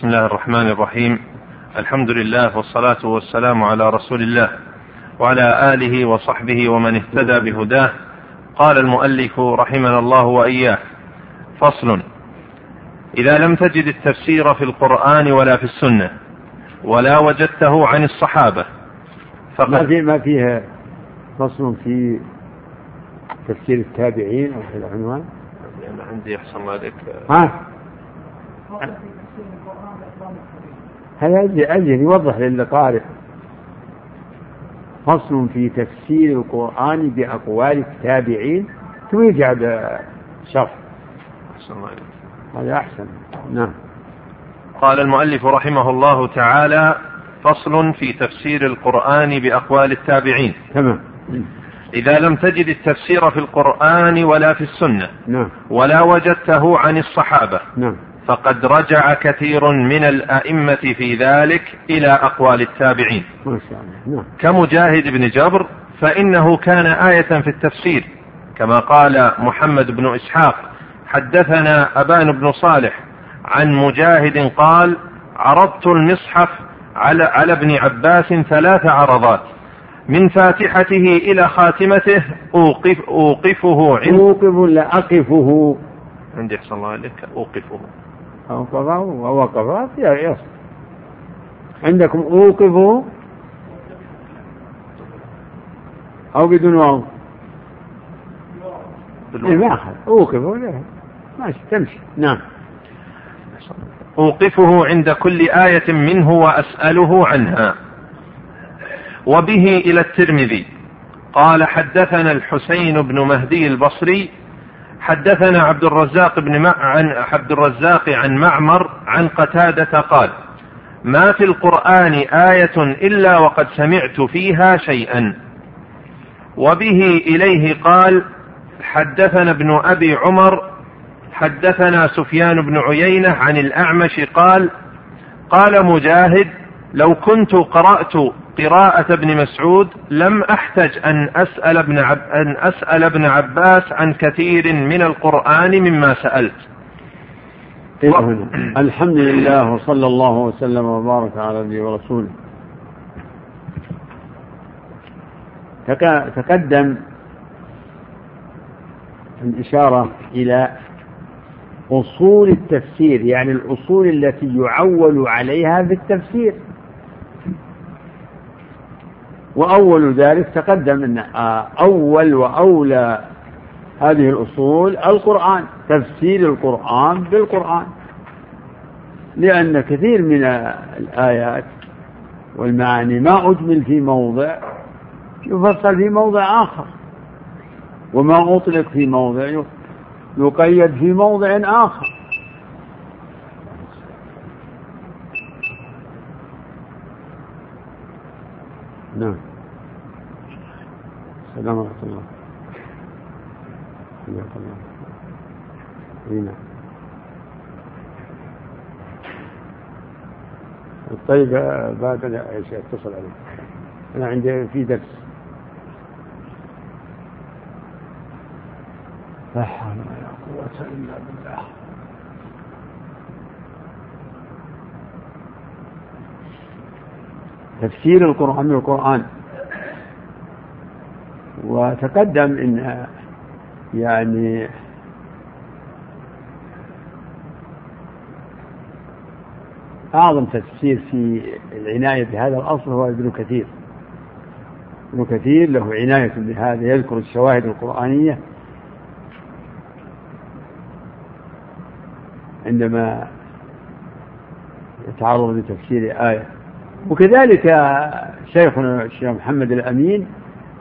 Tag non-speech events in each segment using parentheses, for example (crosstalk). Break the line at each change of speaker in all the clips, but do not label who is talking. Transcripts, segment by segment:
بسم الله الرحمن الرحيم. الحمد لله والصلاة والسلام على رسول الله وعلى آله وصحبه ومن اهتدى بهداه. قال المؤلف رحمنا الله وإياه فصل إذا لم تجد التفسير في القرآن ولا في السنة ولا وجدته عن الصحابة
فقد ما في ما فيها فصل في تفسير التابعين أو في العنوان
أنا عندي أحسن الله عليك.
ها؟ هذا أجل يوضح للقارئ فصل في تفسير القرآن بأقوال التابعين؟ ثم يجعل شرح؟ هذا أحسن. نعم.
قال المؤلف رحمه الله تعالى فصل في تفسير القرآن بأقوال التابعين.
تمام.
إذا لم تجد التفسير في القرآن ولا في السنة
نعم.
ولا وجدته عن الصحابة
نعم.
فقد رجع كثير من الأئمة في ذلك إلى أقوال التابعين.
نعم.
كمجاهد بن جبر فإنه كان آية في التفسير كما قال محمد بن إسحاق حدثنا أبان بن صالح عن مجاهد قال عرضت المصحف على على ابن عباس ثلاث عرضات من فاتحته إلى خاتمته أوقف أوقفه
عند أوقف لا أقفه؟
عندي أحسن الله عليك أوقفه.
أوقفه ووقف يصل عندكم أوقفه أو بدون واو إيه ما أخذ. أوقفه ماشي تمشي. نعم.
أوقفه عند كل آية منه وأسأله عنها. وبه إلى الترمذي. قال حدثنا الحسين بن مهدي البصري حدثنا عبد الرزاق بن عن عبد الرزاق عن معمر عن قتادة قال ما في القرآن آية إلا وقد سمعت فيها شيئا. وبه إليه قال حدثنا ابن أبي عمر حدثنا سفيان بن عيينة عن الأعمش قال قال مجاهد لو كنت قرأت قراءة ابن مسعود لم أحتج أن أسأل ابن عب أن أسأل ابن عباس عن كثير من القرآن مما سألت.
الحمد لله وصلى الله وسلم وبارك على نبيه ورسوله. تقدم الإشارة إلى أصول التفسير يعني الأصول التي يعول عليها في التفسير وأول ذلك تقدم أن أول وأولى هذه الأصول القرآن تفسير القرآن بالقرآن. لأن كثير من الآيات والمعاني ما أجمل في موضع يفصل في موضع آخر وما أطلق في موضع يقيد في موضع آخر. نعم. السلام ورحمة الله. حياك الله. نعم. طيب بعد اتصل عليك. أنا عندي في درس. لا حول ولا قوة إلا بالله. تفسير القرآن بالقرآن وتقدم إن يعني أعظم تفسير في العناية بهذا الأصل هو ابن كثير. ابن كثير له عناية بهذا يذكر الشواهد القرآنية. عندما يتعرض لتفسير آية وكذلك شيخنا الشيخ محمد الأمين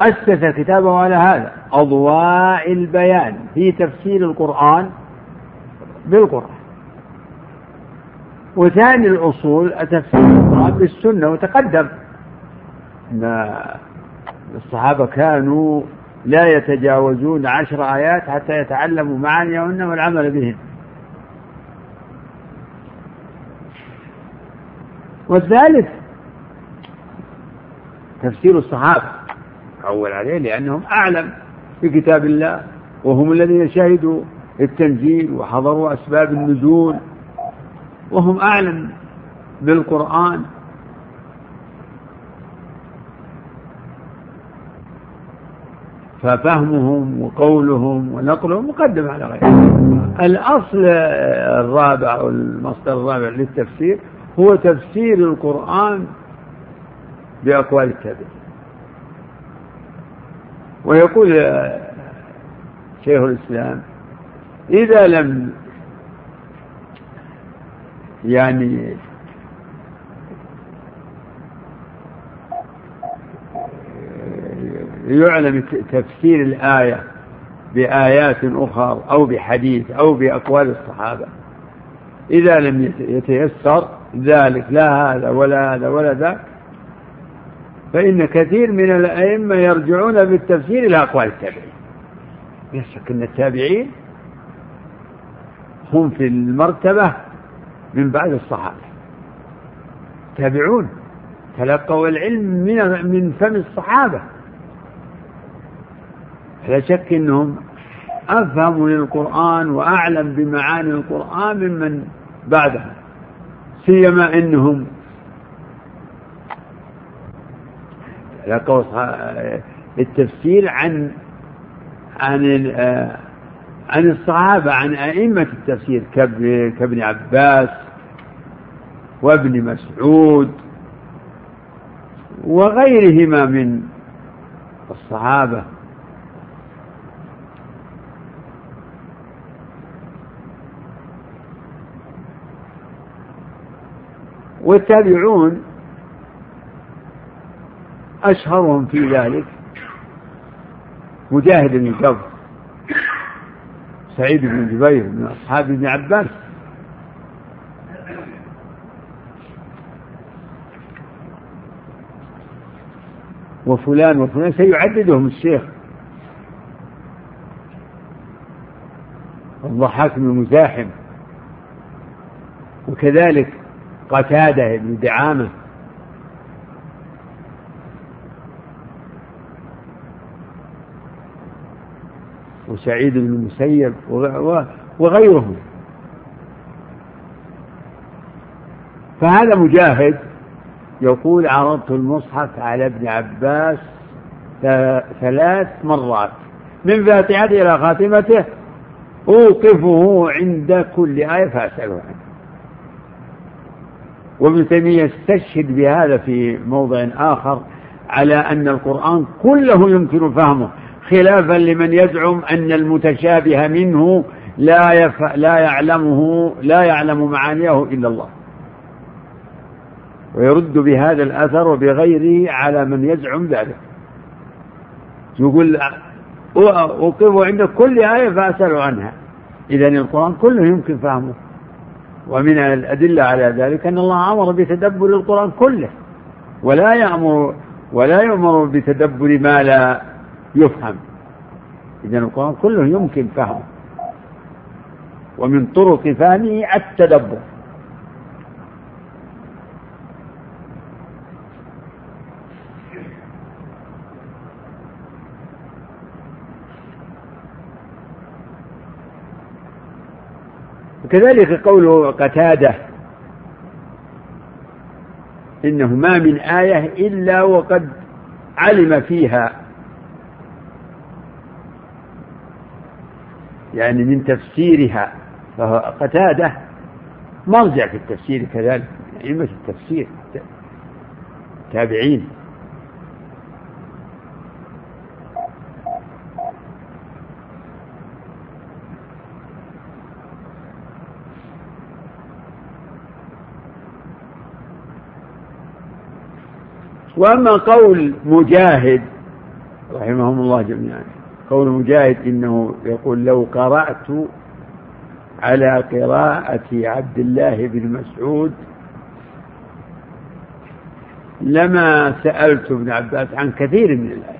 أسس كتابه على هذا أضواء البيان في تفسير القرآن بالقرآن. وثاني الأصول تفسير القرآن بالسنة وتقدم أن الصحابة كانوا لا يتجاوزون عشر آيات حتى يتعلموا معانيهن والعمل بهن والثالث تفسير الصحابة. أول عليه لأنهم أعلم بكتاب الله وهم الذين شهدوا التنزيل وحضروا أسباب النزول وهم أعلم بالقرآن. ففهمهم وقولهم ونقلهم مقدم على غيرهم الأصل الرابع أو المصدر الرابع للتفسير هو تفسير القرآن بأقوال التابعين. ويقول شيخ الإسلام إذا لم يعني يعلم تفسير الآية بآيات أخرى أو بحديث أو بأقوال الصحابة إذا لم يتيسر ذلك لا هذا ولا هذا ولا ذاك فإن كثير من الأئمة يرجعون بالتفسير إلى أقوال التابعين. لا شك أن التابعين هم في المرتبة من بعد الصحابة. تابعون تلقوا العلم من من فم الصحابة. لا شك أنهم أفهم للقرآن وأعلم بمعاني القرآن ممن بعدها سيما أنهم التفسير عن عن عن الصحابة عن أئمة التفسير كابن عباس وابن مسعود وغيرهما من الصحابة. والتابعون أشهرهم في ذلك مجاهد بن جبر سعيد بن جبير من أصحاب ابن عباس. وفلان وفلان سيعددهم الشيخ. الضحاك بن مزاحم وكذلك قتادة بن دعامة. وسعيد بن المسيب وغيرهم. فهذا مجاهد يقول عرضت المصحف على ابن عباس ثلاث مرات. من فاتحته إلى خاتمته أوقفه عند كل آية فأسأله عنه. وابن تيمية استشهد بهذا في موضع آخر على أن القرآن كله يمكن فهمه. خلافا لمن يزعم أن المتشابه منه لا يف... لا يعلمه لا يعلم معانيه إلا الله. ويرد بهذا الأثر وبغيره على من يزعم ذلك. يقول أوقف عند كل آية فأسأل عنها. إذا القرآن كله يمكن فهمه. ومن الأدلة على ذلك أن الله أمر بتدبر القرآن كله. ولا يأمر ولا يؤمر بتدبر ما لا يفهم. إذا القرآن كله يمكن فهمه ومن طرق فهمه التدبر. وكذلك قوله قتادة. إنه ما من آية إلا وقد علم فيها يعني من تفسيرها فهو قتادة. مرجع في التفسير كذلك أئمة التفسير تابعين. وأما قول مجاهد رحمهم الله جميعا. قول مجاهد إنه يقول لو قرأت على قراءة عبد الله بن مسعود لما سألت ابن عباس عن كثير من الآيات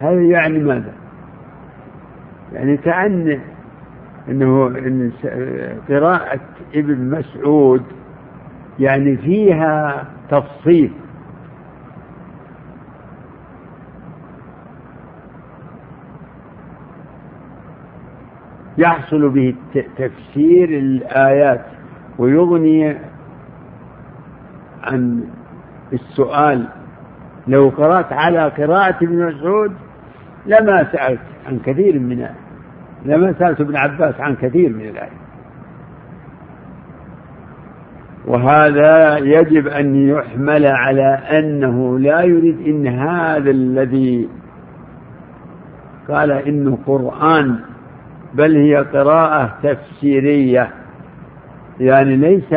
هذا يعني ماذا؟ يعني كأن أنه إن قراءة ابن مسعود يعني فيها تفصيل يحصل به تفسير الآيات ويغني عن السؤال. لو قرأت على قراءة ابن مسعود لما سألت عن كثير من لما سألت ابن عباس عن كثير من الآيات. وهذا يجب أن يحمل على أنه لا يريد إن هذا الذي قال إنه قرآن بل هي قراءة تفسيرية. يعني ليس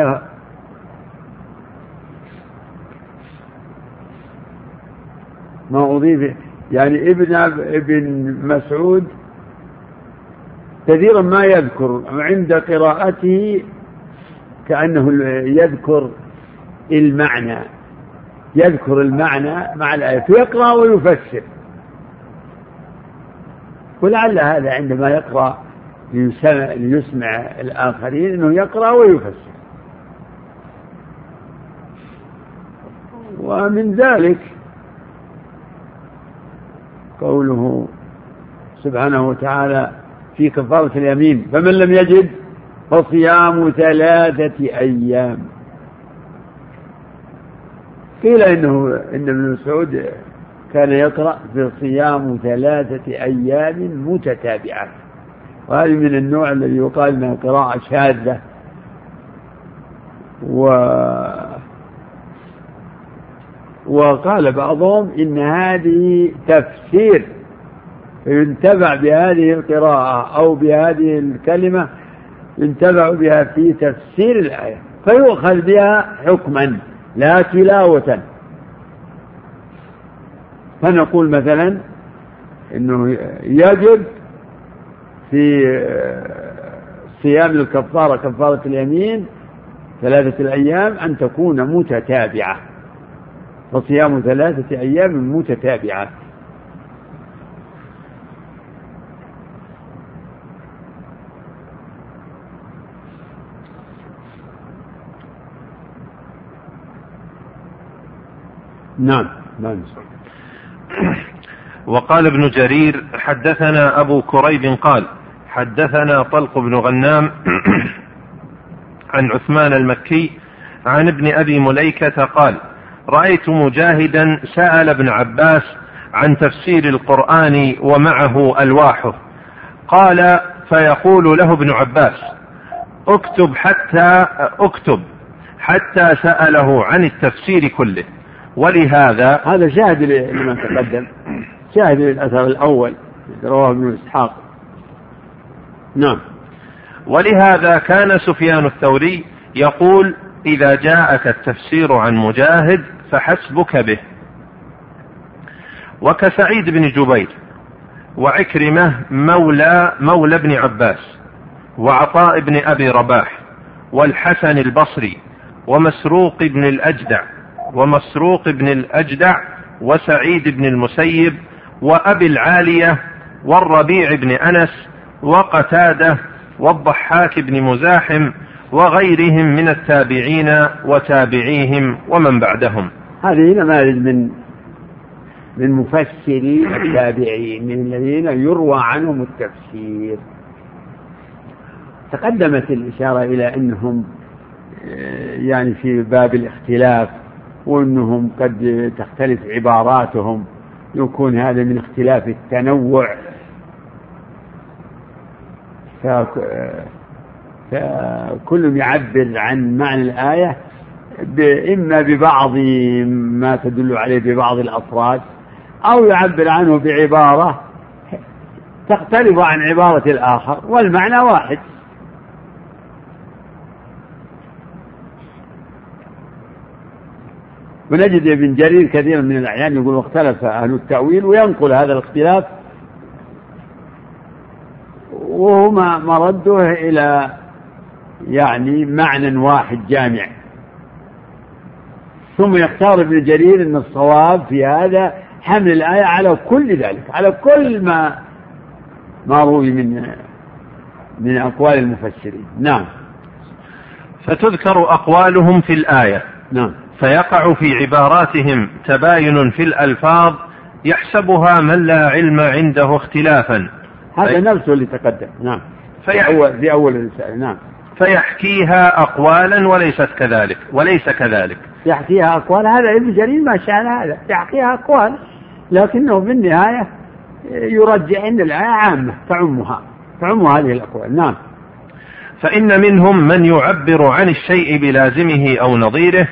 ما أضيف يعني ابن ابن مسعود كثيرا ما يذكر عند قراءته كأنه يذكر المعنى يذكر المعنى مع الآية فيقرأ ويفسر. ولعل هذا عندما يقرأ ليسمع الآخرين أنه يقرأ ويفسر. ومن ذلك قوله سبحانه وتعالى في كفارة اليمين فمن لم يجد فصيام ثلاثة أيام. قيل إنه إن ابن مسعود كان يقرأ في صيام ثلاثة أيام متتابعة. وهذه من النوع الذي يقال إنها قراءة شاذة. و وقال بعضهم إن هذه تفسير ينتفع بهذه القراءة أو بهذه الكلمة ينتفع بها في تفسير الآية فيؤخذ بها حكما لا تلاوة فنقول مثلا إنه يجب في صيام الكفارة كفارة اليمين ثلاثة الأيام أن تكون متتابعة. فصيام ثلاثة أيام متتابعة. نعم نعم (coughs)
وقال ابن جرير حدثنا أبو كريب قال حدثنا طلق بن غنام (coughs) عن عثمان المكي عن ابن أبي مليكة قال رأيت مجاهدا سأل ابن عباس عن تفسير القرآن ومعه ألواحه. قال فيقول له ابن عباس اكتب حتى اكتب حتى سأله عن التفسير كله. ولهذا
هذا شاهد لما تقدم شاهد للأثر الأول رواه ابن إسحاق. نعم.
ولهذا كان سفيان الثوري يقول إذا جاءك التفسير عن مجاهد فحسبك به. وكسعيد بن جبير وعكرمة مولى مولى ابن عباس وعطاء بن أبي رباح والحسن البصري ومسروق بن الأجدع ومسروق بن الأجدع وسعيد بن المسيب وأبي العالية والربيع بن أنس وقتادة والضحاك بن مزاحم وغيرهم من التابعين وتابعيهم ومن بعدهم.
هذه نماذج من من مفسري التابعين من الذين يروى عنهم التفسير. تقدمت الإشارة إلى أنهم آه، يعني في باب الاختلاف. وأنهم قد تختلف عباراتهم. يكون هذا من اختلاف التنوع. فكل يعبر عن معنى الآية إما ببعض ما تدل عليه ببعض الأفراد أو يعبر عنه بعبارة تختلف عن عبارة الآخر والمعنى واحد. ونجد ابن جرير كثيرا من الأحيان يقول واختلف أهل التأويل وينقل هذا الاختلاف وهما مرده إلى يعني معنى واحد جامع. ثم يختار ابن جرير أن الصواب في هذا حمل الآية على كل ذلك على كل ما ما روي من من أقوال المفسرين. نعم.
فتذكر أقوالهم في الآية.
نعم.
فيقع في عباراتهم تباين في الألفاظ يحسبها من لا علم عنده اختلافا.
هذا نفسه اللي تقدم. نعم. فيحكي في أول الرسالة. نعم.
فيحكيها أقوالا وليست كذلك. وليس كذلك.
يحكيها أقوال. هذا ابن جرير ما شأن هذا. يحكيها أقوال. لكنه في النهاية يرجع أن الآية عامة. تعمها. تعم هذه الأقوال. نعم.
فإن منهم من يعبر عن الشيء بلازمه أو نظيره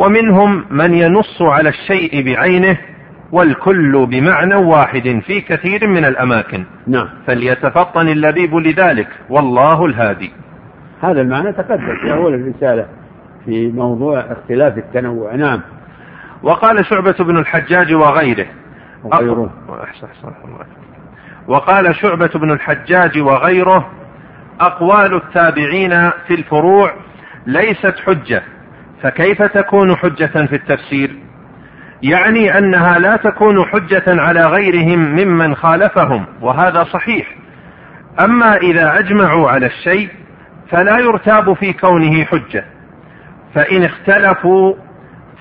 ومنهم من ينص على الشيء بعينه والكل بمعنى واحد في كثير من الأماكن.
نعم.
فليتفطن اللبيب لذلك والله الهادي.
هذا المعنى تقدم. في أول الرسالة في موضوع اختلاف التنوع. نعم.
وقال شعبة بن الحجاج وغيره.
وغيره.
وقال شعبة بن الحجاج وغيره أقوال التابعين في الفروع ليست حجة. فكيف تكون حجة في التفسير؟ يعني أنها لا تكون حجة على غيرهم ممن خالفهم وهذا صحيح. أما إذا أجمعوا على الشيء فلا يرتاب في كونه حجة. فإن اختلفوا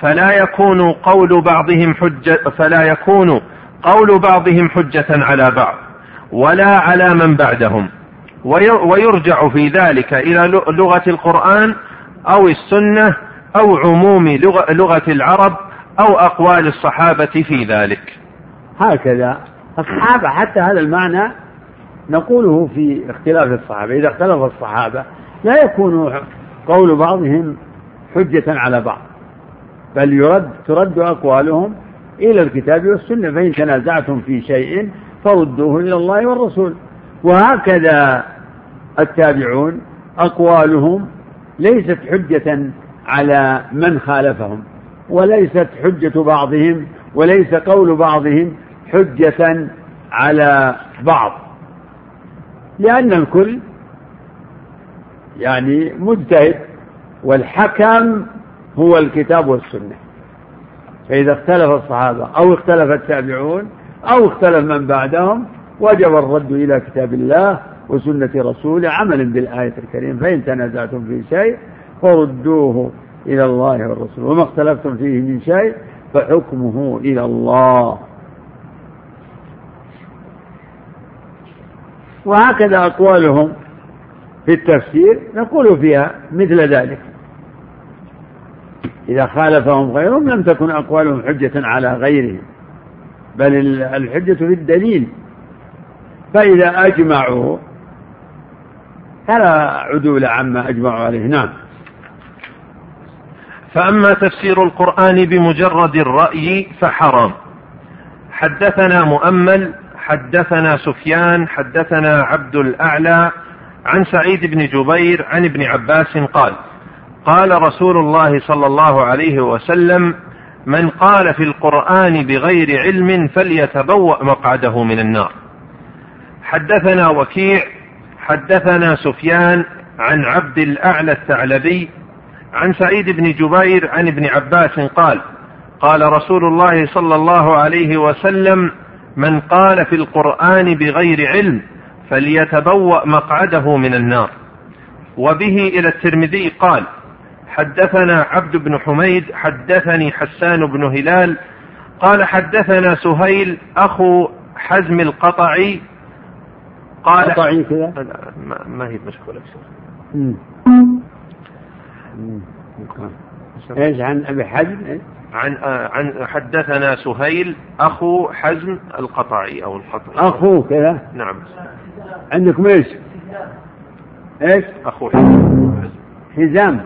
فلا يكون قول بعضهم حجة فلا يكون قول بعضهم حجة على بعض ولا على من بعدهم. ويرجع في ذلك إلى لغة القرآن أو السنة أو عموم لغة العرب أو أقوال الصحابة في ذلك.
هكذا. الصحابة حتى هذا المعنى نقوله في اختلاف الصحابة. إذا اختلف الصحابة لا يكون قول بعضهم حجة على بعض بل يرد ترد أقوالهم إلى الكتاب والسنة فإن تنازعتم في شيء فردوه إلى الله والرسول. وهكذا التابعون أقوالهم ليست حجة على من خالفهم وليست حجة بعضهم وليس قول بعضهم حجة على بعض لأن الكل يعني مجتهد والحكم هو الكتاب والسنة فإذا اختلف الصحابة أو اختلف التابعون أو اختلف من بعدهم وجب الرد إلى كتاب الله وسنة رسوله عملا بالآية الكريمة فإن تنازعتم في شيء فردوه إلى الله والرسول. وما اختلفتم فيه من شيء فحكمه إلى الله. وهكذا أقوالهم في التفسير نقول فيها مثل ذلك. إذا خالفهم غيرهم لم تكن أقوالهم حجة على غيرهم بل الحجة في الدليل. فإذا أجمعوا فلا عدول عما أجمعوا عليه. نعم.
فأما تفسير القرآن بمجرد الرأي فحرام. حدثنا مؤمل حدثنا سفيان حدثنا عبد الأعلى عن سعيد بن جبير عن ابن عباس قال قال رسول الله صلى الله عليه وسلم من قال في القرآن بغير علم فليتبوأ مقعده من النار. حدثنا وكيع حدثنا سفيان عن عبد الأعلى الثعلبي عن سعيد بن جبير عن ابن عباس قال قال رسول الله صلى الله عليه وسلم من قال في القرآن بغير علم فليتبوأ مقعده من النار. وبه إلى الترمذي قال حدثنا عبد بن حميد حدثني حسان بن هلال قال حدثنا سهيل أخو حزم القطعي
قال قطعي كذا؟
ما هي مشغولة
إيش عن أبي حزم؟
عن عن حدثنا سهيل أخو حزم القطعي أو القطعي
اخوه كذا؟
نعم.
عندكم إيش؟ إيش؟
أخو حزم.
حزام.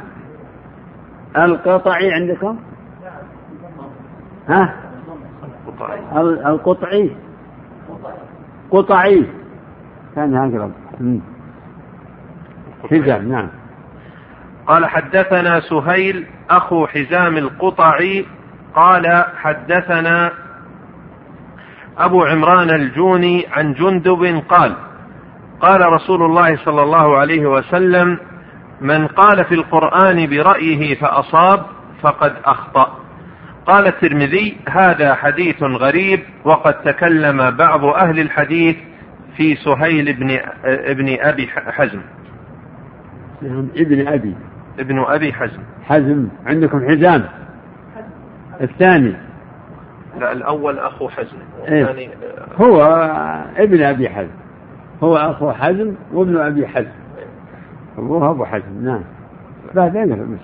القطعي عندكم؟ ها؟ القطعي القطعي. قطعي. كان أقرب حزام نعم.
قال حدثنا سهيل أخو حزام القطعي قال حدثنا أبو عمران الجوني عن جندب قال قال رسول الله صلى الله عليه وسلم من قال في القرآن برأيه فأصاب فقد أخطأ. قال الترمذي هذا حديث غريب وقد تكلم بعض أهل الحديث في سهيل بن ابن أبي حزم.
نعم ابن أبي.
ابن أبي حزم.
حزم. عندكم حزام. الثاني.
لا الأول أخو حزم.
إيه؟ هو ابن أبي حزم. هو أخو حزم وابن أبي حزم. أبوه أبو حزم نعم. بعدين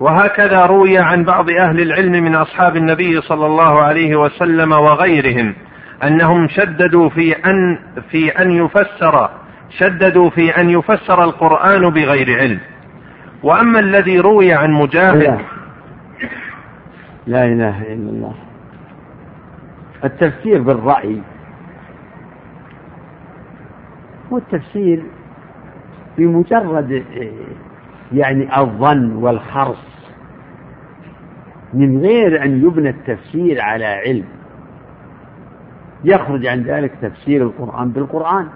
وهكذا روي عن بعض أهل العلم من أصحاب النبي صلى الله عليه وسلم وغيرهم أنهم شددوا في أن في أن يفسر شددوا في أن يفسر القرآن بغير علم. وأما الذي روي عن مجاهد
لا. إله إلا الله. التفسير بالرأي. والتفسير بمجرد يعني الظن والخرص. من غير أن يبنى التفسير على علم. يخرج عن ذلك تفسير القرآن بالقرآن.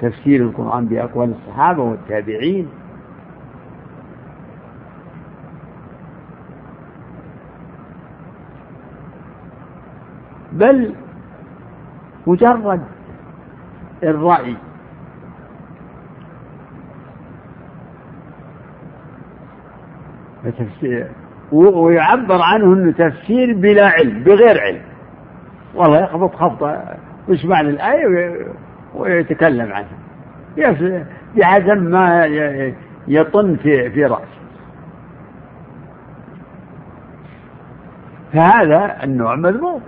تفسير القرآن بأقوال الصحابة والتابعين. بل مجرد الرأي. ويعبر عنه إنه تفسير بلا علم بغير علم. والله يخبط خبطة وش معنى الايه ويتكلم عنها. بحسب ما يطن في في رأسه. فهذا النوع مذموم.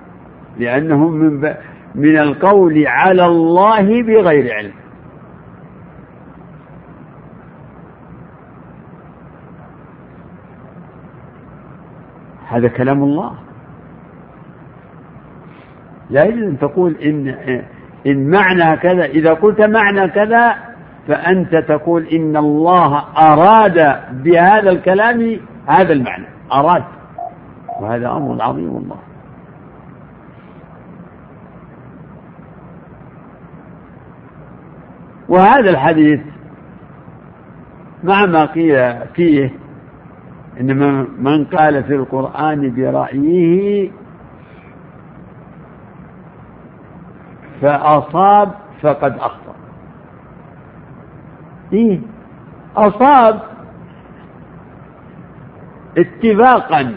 لأنه من من القول على الله بغير علم. هذا كلام الله. لا يجوز أن تقول إن إن معنى كذا إذا قلت معنى كذا فأنت تقول إن الله أراد بهذا الكلام هذا المعنى. أراد. وهذا أمر عظيم الله وهذا الحديث مع ما قيل فيه إن من قال في القرآن برأيه فأصاب فقد أخطأ. إيه؟ أصاب اتفاقا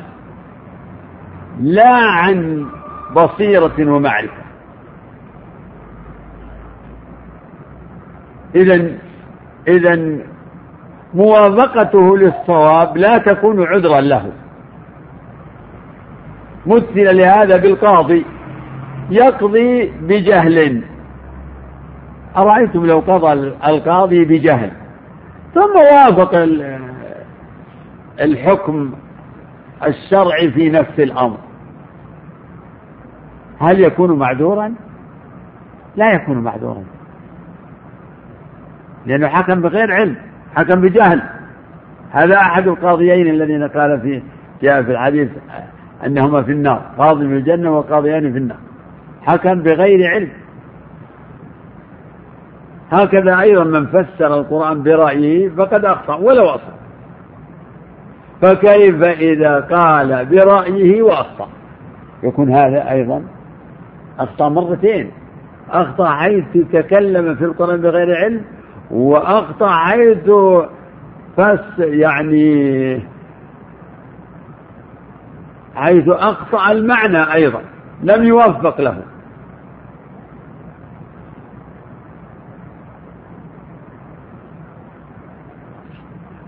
لا عن بصيرة ومعرفة. إذا إذا موافقته للصواب لا تكون عذرا له. مثل لهذا بالقاضي. يقضي بجهل. أرأيتم لو قضى القاضي بجهل. ثم وافق الحكم الشرعي في نفس الأمر. هل يكون معذورا؟ لا يكون معذورا. لأنه حكم بغير علم حكم بجهل. هذا أحد القاضيين الذين قال فيه جاء في الحديث أنهما في النار قاضي في الجنة وقاضيان في النار. حكم بغير علم. هكذا أيضا من فسر القرآن برأيه فقد أخطأ ولو أصاب فكيف إذا قال برأيه وأخطأ؟ يكون هذا أيضا أخطأ مرتين. أخطأ حيث تكلم في القرآن بغير علم وأخطأ حيث فس يعني حيث أخطأ المعنى أيضا لم يوفق له.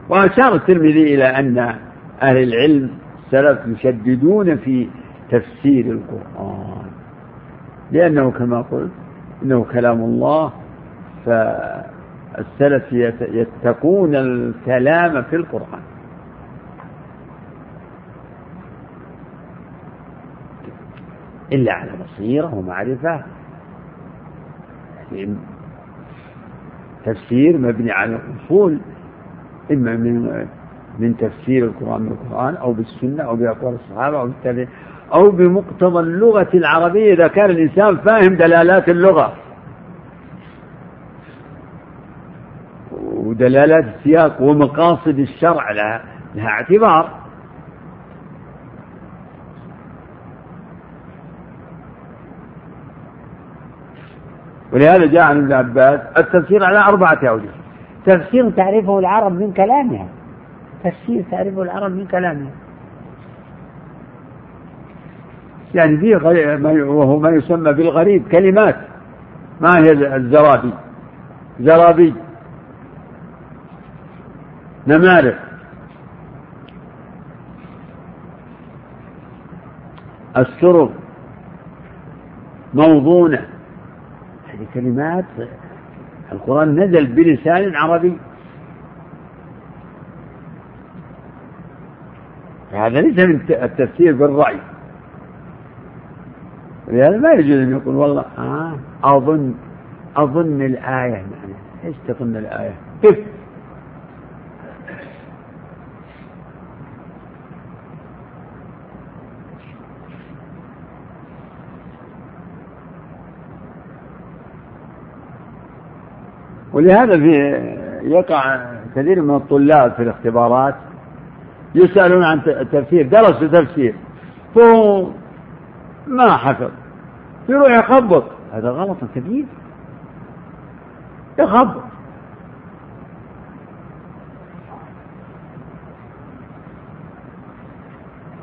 وأشار الترمذي إلى أن أهل العلم السلف يشددون في تفسير القرآن لأنه كما قلت إنه كلام الله فالسلف يتقون الكلام في القرآن. إلا على بصيرة ومعرفة. يعني تفسير مبني على الأصول إما من من تفسير القرآن بالقرآن أو بالسنة أو بأقوال الصحابة أو بالتابعين أو بمقتضى اللغة العربية. إذا كان الإنسان فاهم دلالات اللغة ودلالات السياق ومقاصد الشرع لها, لها اعتبار. ولهذا جاء عن ابن عباس التفسير على أربعة أوجه. تفسير تعرفه العرب من كلامها. تفسير تعرفه العرب من كلامها. يعني فيه وهو ما يسمى بالغريب كلمات. ما هي الزرابي؟ زرابي. نمارق السرر موضونة هذه كلمات القرآن نزل بلسان عربي هذا ليس من التفسير بالرأي لهذا ما يجوز أن يقول والله آه أظن أظن الآية يعني إيش تظن الآية؟ كيف؟ ولهذا في يقع كثير من الطلاب في الاختبارات يسألون عن تفسير درسوا تفسير. فهو ما حفظ يروح يخبط. هذا غلط كبير. يخبط.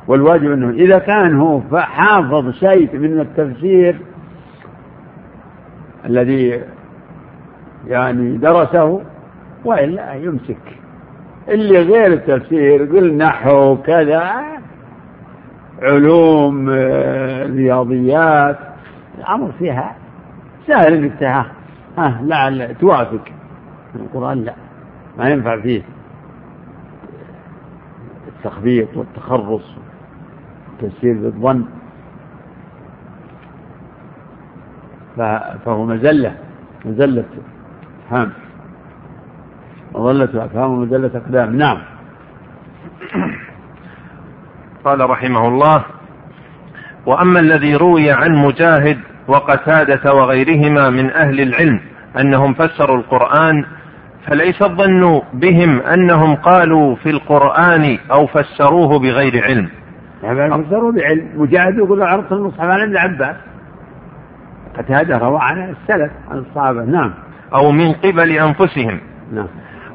والواجب أنه إذا كان هو حافظ شيء من التفسير الذي يعني درسه وإلا يمسك. اللي غير التفسير يقول نحو كذا علوم آه، رياضيات الأمر فيها سهل إنك ها لعل توافق. القرآن لا ما ينفع فيه. التخبيط والتخرص والتفسير بالظن فهو مزلة مزلة. أفهام. مظلة أفهام ومزلة أقدام. نعم.
قال رحمه الله وأما الذي روي عن مجاهد وقتادة وغيرهما من أهل العلم أنهم فسروا القرآن فليس الظن بهم أنهم قالوا في القرآن أو فسروه بغير علم.
يعني فسروا بعلم. مجاهد يقول عرضت المصحف عن ابن عباس. قتادة روى عن السلف عن الصحابة. نعم.
أو من قبل أنفسهم.
نعم.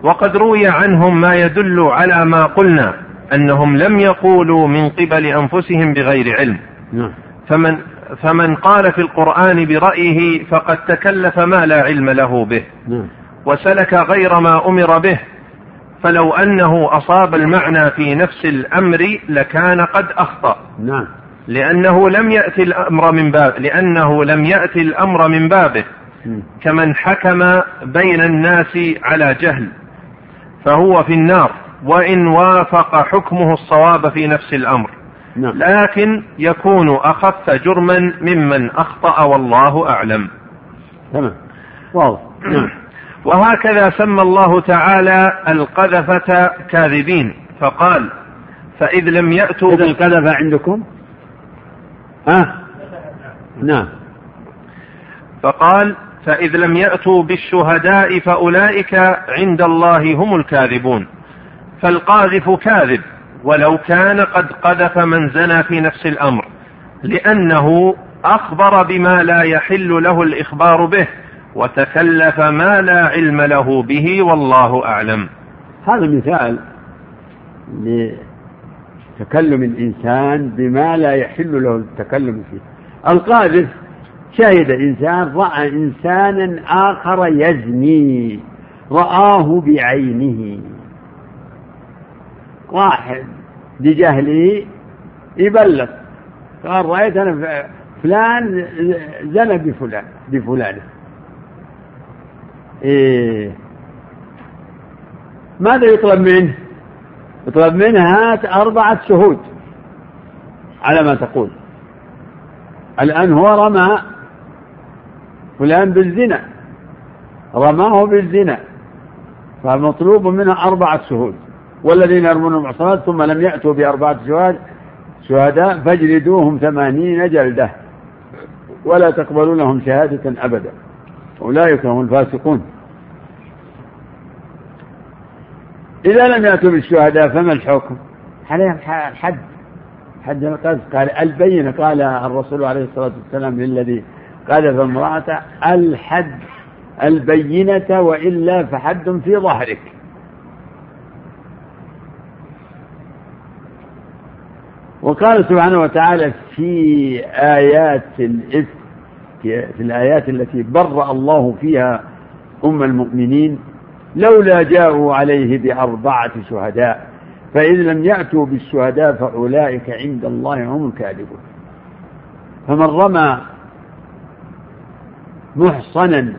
وقد روي عنهم ما يدل على ما قلنا أنهم لم يقولوا من قبل أنفسهم بغير علم.
نعم.
فمن فمن قال في القرآن برأيه فقد تكلف ما لا علم له به.
نعم.
وسلك غير ما أمر به. فلو أنه أصاب المعنى في نفس الأمر لكان قد أخطأ.
نعم.
لأنه لم يأتي الأمر من باب لأنه لم يأتي الأمر من بابه. كمن حكم بين الناس على جهل فهو في النار وإن وافق حكمه الصواب في نفس الأمر
نعم.
لكن يكون أخف جرما ممن أخطأ والله أعلم
تمام واضح نعم. (clears throat)
وهكذا سمى الله تعالى القذفة كاذبين فقال فإذ لم يأتوا
إذا القذفة عندكم ها أه؟ نعم
فقال فإذ لم يأتوا بالشهداء فأولئك عند الله هم الكاذبون. فالقاذف كاذب ولو كان قد قذف من زنى في نفس الأمر لأنه أخبر بما لا يحل له الإخبار به وتكلف ما لا علم له به والله أعلم.
هذا مثال لتكلم الإنسان بما لا يحل له التكلم فيه. القاذف شهد انسان رأى إنسانا آخر يزني رآه بعينه. واحد بجهله يبلغ قال رأيت أنا فلان زنى بفلان بفلانة. إيه. ماذا يطلب منه؟ يطلب منه هات أربعة شهود على ما تقول. الآن هو رمى فلان بالزنا. رماه بالزنا. فمطلوب منه أربعة شهود. والذين يرمون المحصنات ثم لم يأتوا بأربعة شهاد شهداء فاجلدوهم ثمانين جلدة. ولا تقبلوا لهم شهادة أبدا. أولئك هم الفاسقون. إذا لم يأتوا بالشهداء فما الحكم؟ عليهم الحد حد. القذف قال البينة قال الرسول عليه الصلاة والسلام للذي قذف امرأته الحد البينة وإلا فحد في ظهرك. وقال سبحانه وتعالى في آيات في الآيات التي برأ الله فيها أم المؤمنين لولا جاءوا عليه بأربعة شهداء فإن لم يأتوا بالشهداء فأولئك عند الله هم الكاذبون. فمن رمى محصنا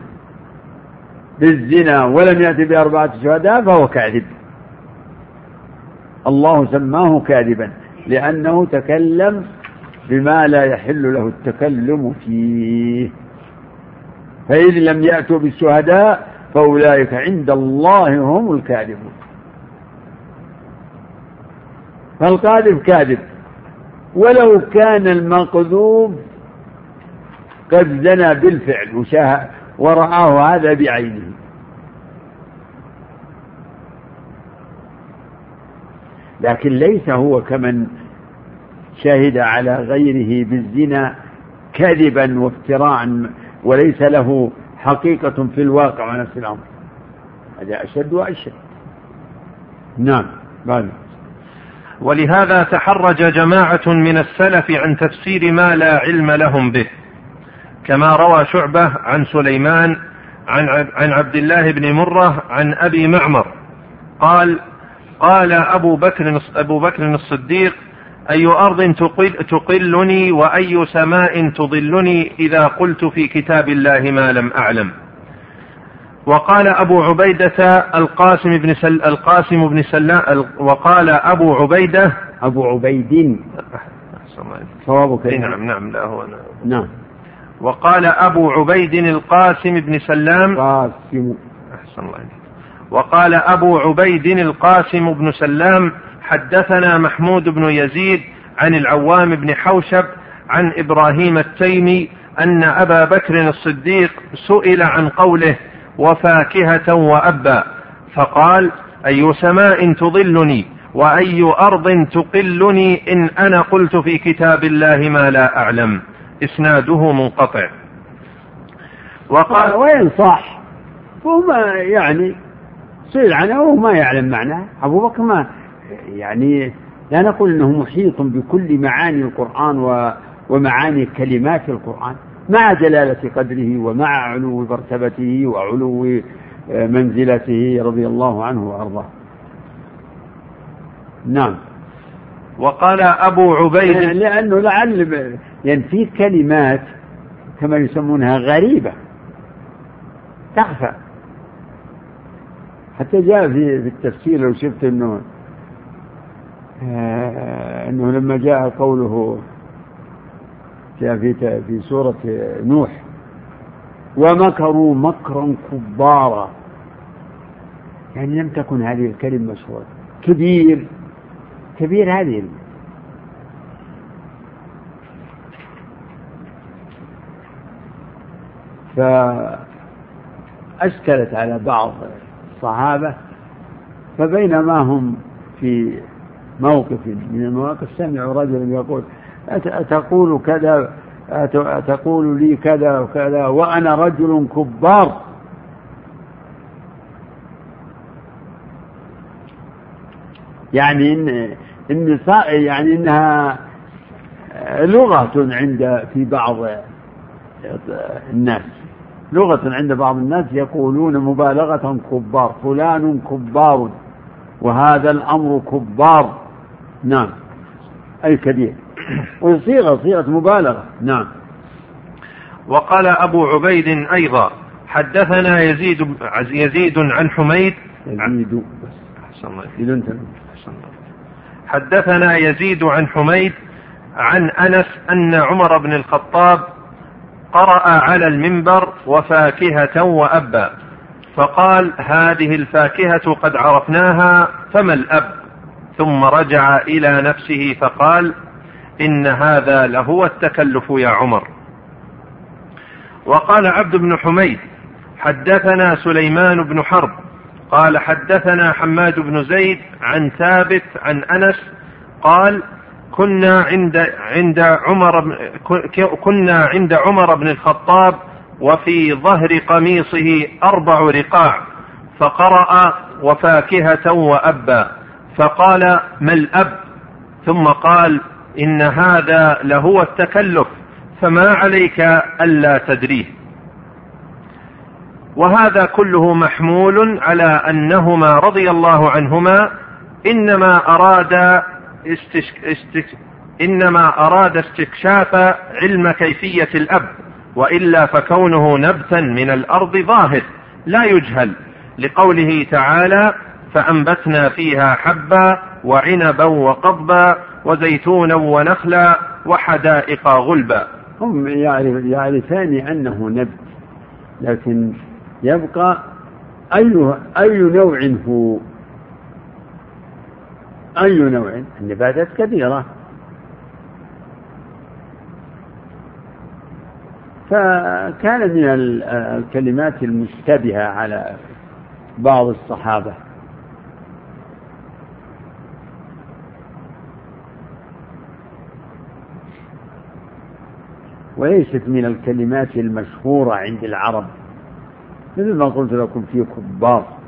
بالزنا ولم يأتي بأربعة شهداء فهو كاذب. الله سماه كاذبا لأنه تكلم بما لا يحل له التكلم فيه. فإذ لم يأتوا بالشهداء فأولئك عند الله هم الكاذبون. فالقاذف كاذب. ولو كان المقذوب قد زنى بالفعل وشاهد ورآه هذا بعينه. لكن ليس هو كمن شهد على غيره بالزنا كذبا وافتراء وليس له حقيقة في الواقع ونفس الأمر. هذا أشد وأشد. نعم بعد.
ولهذا تحرج جماعة من السلف عن تفسير ما لا علم لهم به. كما روى شعبة عن سليمان عن عن عبد الله بن مرة عن أبي معمر. قال قال أبو بكر أبو بكر الصديق أي أرض تقل تقلني وأي سماء تضلني إذا قلت في كتاب الله ما لم أعلم. وقال أبو عبيدة القاسم بن سل القاسم بن سلام وقال أبو عبيدة
أبو عبيد.
صوابك. نعم نعم لا هو
نعم, نعم.
وقال أبو عبيد القاسم بن سلام
قاسم.
أحسن الله وقال أبو عبيد القاسم بن سلام حدثنا محمود بن يزيد عن العوام بن حوشب عن إبراهيم التيمي أن أبا بكر الصديق سئل عن قوله وفاكهة وأبا. فقال أي سماء تضلني وأي أرض تقلني إن أنا قلت في كتاب الله ما لا أعلم. إسناده منقطع.
وقال وين صح هو يعني سئل عنه وهو ما يعلم معناه. أبو بكر ما يعني لا نقول أنه محيط بكل معاني القرآن ومعاني كلمات القرآن. مع جلالة قدره ومع علو مرتبته وعلو منزلته رضي الله عنه وأرضاه. نعم.
وقال أبو عبيد
لأنه لعل يعني في كلمات كما يسمونها غريبة تخفى. حتى جاء في التفسير لو شفت إنه آه، إنه لما جاء قوله جاء في في سورة نوح ومكروا مكرا كبارا. يعني لم تكن هذه الكلمة مشهورة. كبير كبير هذه فأشكلت على بعض الصحابة فبينما هم في موقف من المواقف سمعوا رجلا يقول أتقول كذا أتقول لي كذا وكذا وأنا رجل كبار. يعني إن إن يعني إنها لغة عند في بعض الناس. لغة عند بعض الناس يقولون مبالغة كبار فلان كبار وهذا الأمر كبار. نعم. أي كبير. وصيغة صيغة مبالغة. نعم.
وقال أبو عبيد أيضا حدثنا يزيد يزيد عن حميد.
يزيد.
أحسن حدثنا يزيد عن حميد عن أنس أن عمر بن الخطاب قرأ على المنبر وفاكهة وأبا فقال هذه الفاكهة قد عرفناها فما الأب؟ ثم رجع إلى نفسه فقال إن هذا لهو التكلف يا عمر. وقال عبد بن حميد حدثنا سليمان بن حرب قال حدثنا حماد بن زيد عن ثابت عن أنس قال كنا عند عند عمر كنا عند عمر بن الخطاب وفي ظهر قميصه أربع رقاع فقرأ وفاكهة وأبا فقال ما الأب؟ ثم قال إن هذا لهو التكلف فما عليك ألا تدريه. وهذا كله محمول على أنهما رضي الله عنهما إنما أراد استش... استش... إنما أراد استكشاف علم كيفية الأب وإلا فكونه نبتا من الأرض ظاهر لا يجهل. لقوله تعالى فأنبتنا فيها حبا وعنبا وقضبا وزيتونا ونخلا وحدائق غلبا.
هم يعرف يعرفان أنه نبت لكن يبقى أي أي نوع هو؟ أي نوع؟ النباتات كثيرة. فكان من الكلمات المشتبهة على بعض الصحابة. وليست من الكلمات المشهورة عند العرب مثل ما قلت لكم في كبار.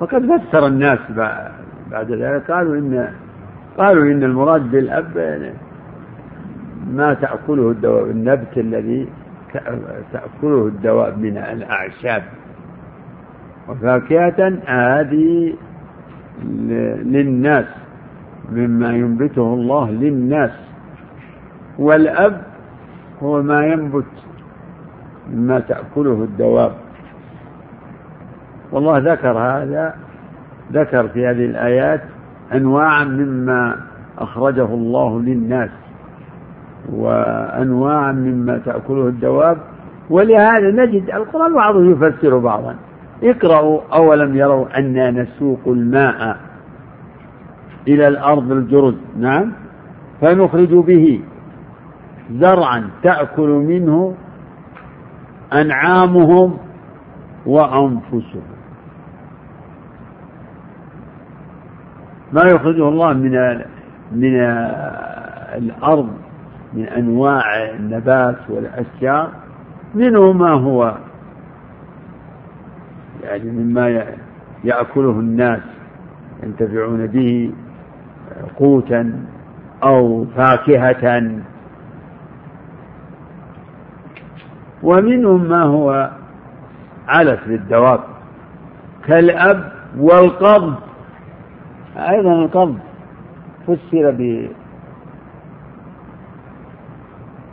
وقد فسر الناس بعد ذلك. قالوا ان قالوا إن المراد بالأب ما تأكله الدواب النبت الذي تأكله الدواب من الأعشاب. وفاكهة هذه للناس مما ينبته الله للناس. والأب هو ما ينبت مما تأكله الدواب والله ذكر هذا ذكر في هذه الآيات أنواعا مما أخرجه الله للناس وأنواعا مما تأكله الدواب. ولهذا نجد القرآن بعضه يفسر بعضا. اقرأوا أولم يروا أنا نسوق الماء إلى الأرض الجرز. نعم. فنخرج به زرعا تأكل منه أنعامهم وأنفسهم. ما يخرجه الله من من الأرض من أنواع النبات والأشجار منه ما هو. يعني مما يأكله الناس ينتفعون به قوتا أو فاكهة. ومنهم ما هو علف للدواب كالأب والقبض أيضا القبض فسر ب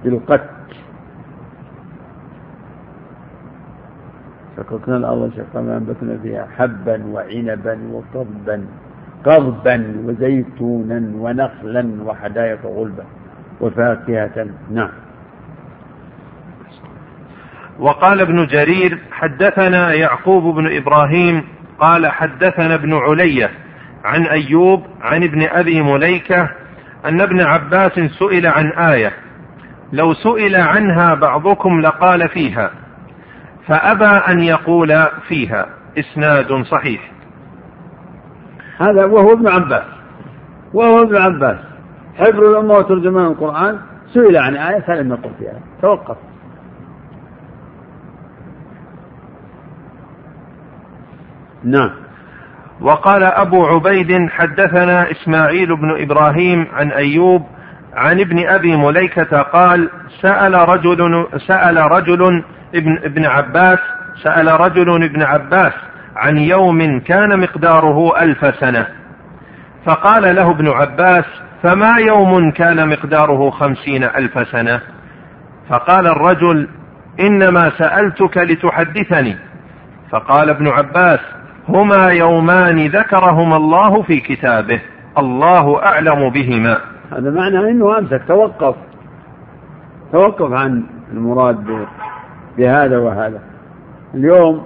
بالقت شققنا الأرض شقا أنبتنا فيها حبا وعنبا وقضبا قضبا وزيتونا ونخلا وحدائق غلبا وفاكهة. نعم.
وقال ابن جرير حدثنا يعقوب بن إبراهيم قال حدثنا ابن علية عن أيوب عن ابن أبي مليكة أن ابن عباس سئل عن آية لو سئل عنها بعضكم لقال فيها فأبى أن يقول فيها. إسناد صحيح.
هذا وهو ابن عباس وهو ابن عباس. حبر الأمة وترجمان القرآن سئل عن آية فلم يقل فيها توقف. نعم.
وقال أبو عبيد حدثنا إسماعيل بن إبراهيم عن أيوب عن ابن أبي مليكة قال سأل رجل سأل رجل ابن ابن عباس سأل رجل ابن عباس عن يوم كان مقداره ألف سنة. فقال له ابن عباس فما يوم كان مقداره خمسين ألف سنة؟ فقال الرجل إنما سألتك لتحدثني. فقال ابن عباس هما يومان ذكرهما الله في كتابه. الله أعلم بهما.
هذا معنى أنه أمسك. توقف. توقف عن المراد بهذا وهذا. اليوم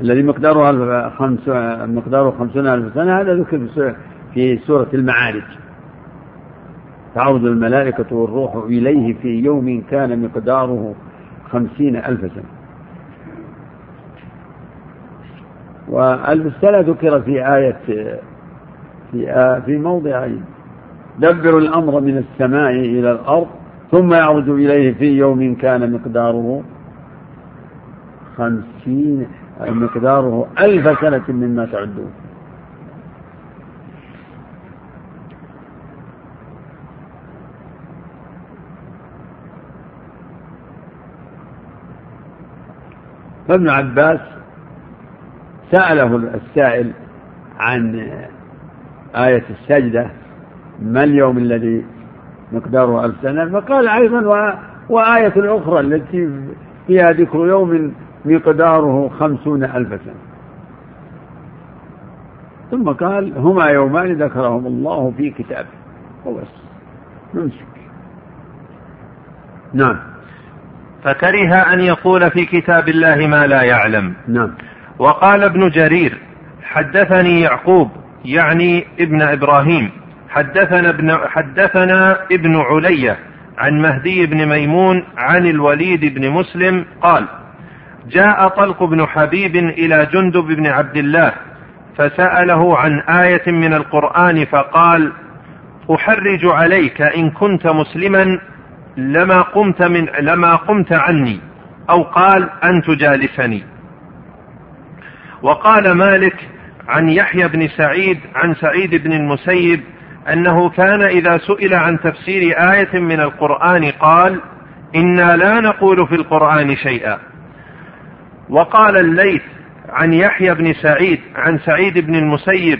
الذي مقداره خمس مقداره خمسون ألف سنة هذا ذكر في سورة المعارج. تعرض الملائكة والروح إليه في يوم كان مقداره خمسين ألف سنة. وألف سنة ذكر في آية في في موضعين. دبروا الأمر من السماء إلى الأرض ثم يعرج إليه في يوم كان مقداره خمسين مقداره ألف سنة مما تعدون. فابن عباس سأله السائل عن آية السجدة ما اليوم الذي مقداره ألف سنة؟ فقال أيضا وآية أخرى التي فيها ذكر يوم مقداره خمسون ألف سنة. ثم قال هما يومان ذكرهم الله في كتابه. وبس. نمسك. نعم.
فكره أن يقول في كتاب الله ما لا يعلم.
نعم.
وقال ابن جرير حدثني يعقوب يعني ابن إبراهيم. حدثنا ابن حدثنا ابن علية عن مهدي بن ميمون عن الوليد بن مسلم قال جاء طلق بن حبيب إلى جندب بن عبد الله فسأله عن آية من القرآن فقال أحرج عليك إن كنت مسلما لما قمت من لما قمت عني أو قال أن تجالسني. وقال مالك عن يحيى بن سعيد عن سعيد بن المسيب أنه كان إذا سئل عن تفسير آية من القرآن قال إنا لا نقول في القرآن شيئا. وقال الليث عن يحيى بن سعيد عن سعيد بن المسيب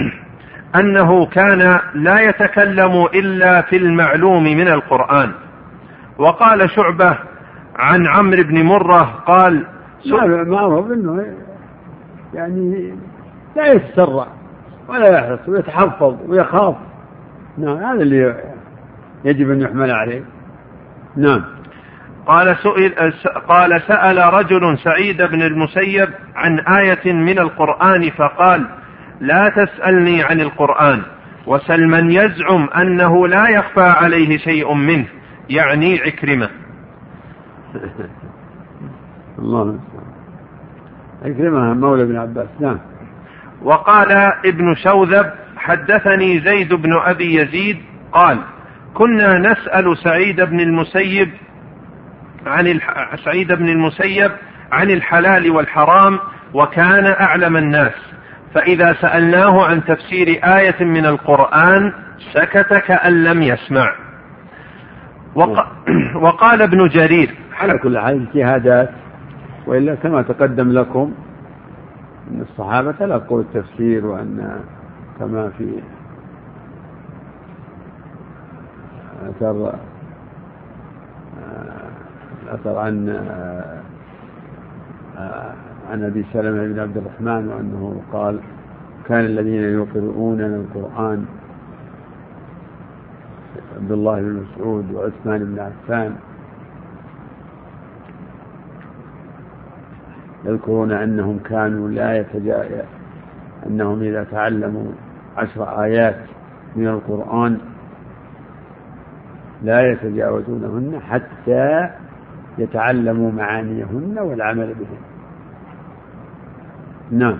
(clears throat) أنه كان لا يتكلم إلا في المعلوم من القرآن. وقال شعبة عن عمرو بن مرة قال
معروف أنه يعني لا يتسرع ولا يحرص ويتحفظ ويخاف. نعم هذا اللي يجب أن يحمل عليه. نعم.
قال سئل قال سأل رجل سعيد بن المسيب عن آية من القرآن فقال لا تسألني عن القرآن وسل من يزعم أنه لا يخفى عليه شيء منه يعني عكرمة. (laughs)
الله. عكرمة مولى بن عباس نعم.
وقال ابن شوذب حدثني زيد بن أبي يزيد قال كنا نسأل سعيد بن المسيب عن الح... سعيد بن المسيب عن الحلال والحرام وكان أعلم الناس. فإذا سألناه عن تفسير آية من القرآن سكت كأن لم يسمع. وق... وقال ابن جرير
على كل حال اجتهادات وإلا كما تقدم لكم أن الصحابة تلقوا التفسير وأن كما في أثر الأثر عن عن أبي سلمة بن عبد الرحمن وأنه قال كان الذين يقرؤوننا القرآن عبد الله بن مسعود وعثمان بن عفان يذكرون أنهم كانوا لا يتجا أنهم إذا تعلموا عشر آيات من القرآن لا يتجاوزونهن حتى يتعلموا معانيهن والعمل بهن. نعم.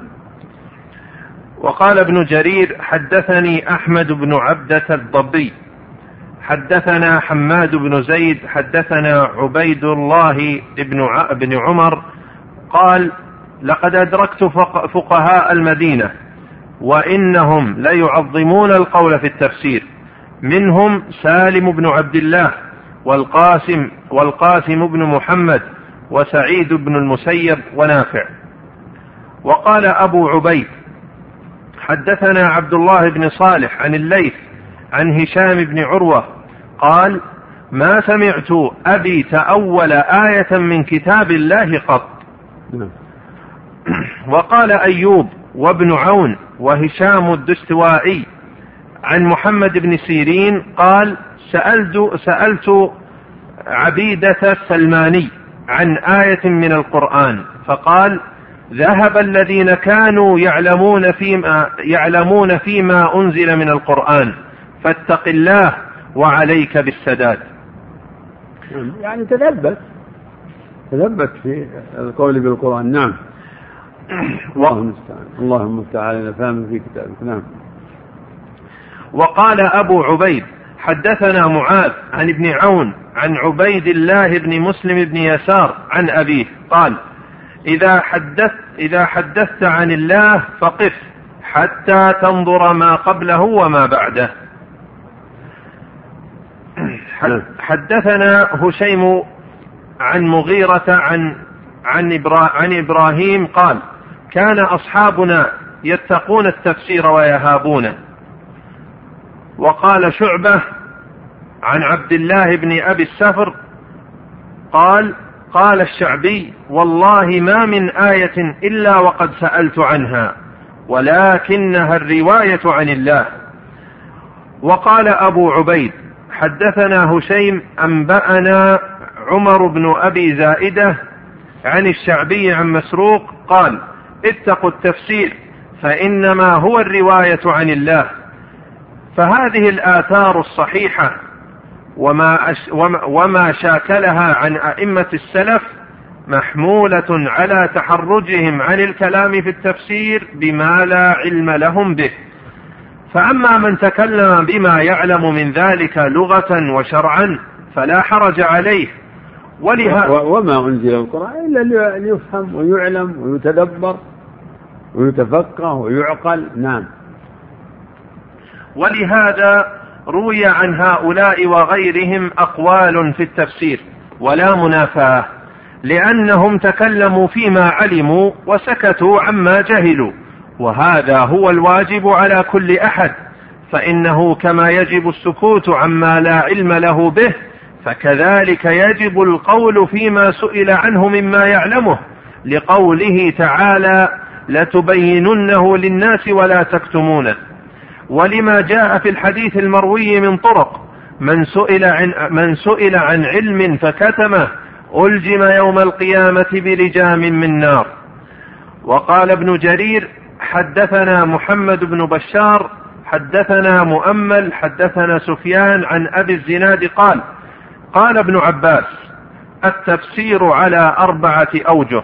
وقال ابن جرير حدثني أحمد بن عبدة الضبي حدثنا حماد بن زيد حدثنا عبيد الله بن بن عمر قال لقد أدركت فقهاء المدينة وإنهم ليعظمون القول في التفسير منهم سالم بن عبد الله والقاسم والقاسم بن محمد وسعيد بن المسيب ونافع وقال أبو عبيد حدثنا عبد الله بن صالح عن الليث عن هشام بن عروة قال ما سمعت أبي تأول آية من كتاب الله قط. وقال أيوب وابن عون وهشام الدستوائي عن محمد بن سيرين قال سألت, سألت عبيدة السلماني عن آية من القرآن فقال ذهب الذين كانوا يعلمون فيما يعلمون فيما أنزل من القرآن فاتق الله وعليك بالسداد.
يعني تثبت تثبت في القول بالقرآن. نعم. اللهم المستعان اللهم المستعان فهم في كتابك. نعم.
وقال أبو عبيد حدثنا معاذ عن ابن عون عن عبيد الله بن مسلم بن يسار عن أبيه قال إذا حدثت إذا حدثت عن الله فقف حتى تنظر ما قبله وما بعده. حدثنا هشيم عن مغيرة عن عن, إبرا عن إبراهيم قال كان أصحابنا يتقون التفسير ويهابونه وقال شعبة عن عبد الله بن أبي السفر قال قال الشعبي والله ما من آية إلا وقد سألت عنها ولكنها الرواية عن الله. وقال أبو عبيد حدثنا هشيم أنبأنا عمر بن أبي زائدة عن الشعبي عن مسروق قال اتقوا التفسير فإنما هو الرواية عن الله. فهذه الآثار الصحيحة وما, أش وما, شاكلها عن أئمة السلف محمولة على تحرجهم عن الكلام في التفسير بما لا علم لهم به. فأما من تكلم بما يعلم من ذلك لغة وشرعا فلا حرج عليه.
ولها وما أنزل القرآن إلا ليفهم ويعلم ويتدبر ويتفقه ويعقل. نعم.
ولهذا روي عن هؤلاء وغيرهم أقوال في التفسير ولا منافاة لأنهم تكلموا فيما علموا وسكتوا عما جهلوا وهذا هو الواجب على كل أحد فإنه كما يجب السكوت عما لا علم له به فكذلك يجب القول فيما سئل عنه مما يعلمه لقوله تعالى لتبيننه للناس ولا تكتمونه ولما جاء في الحديث المروي من طرق من سئل عن من سئل عن علم فكتمه ألجم يوم القيامة بلجام من نار وقال ابن جرير حدثنا محمد بن بشار حدثنا مؤمل حدثنا سفيان عن أبي الزناد قال قال ابن عباس التفسير على أربعة أوجه.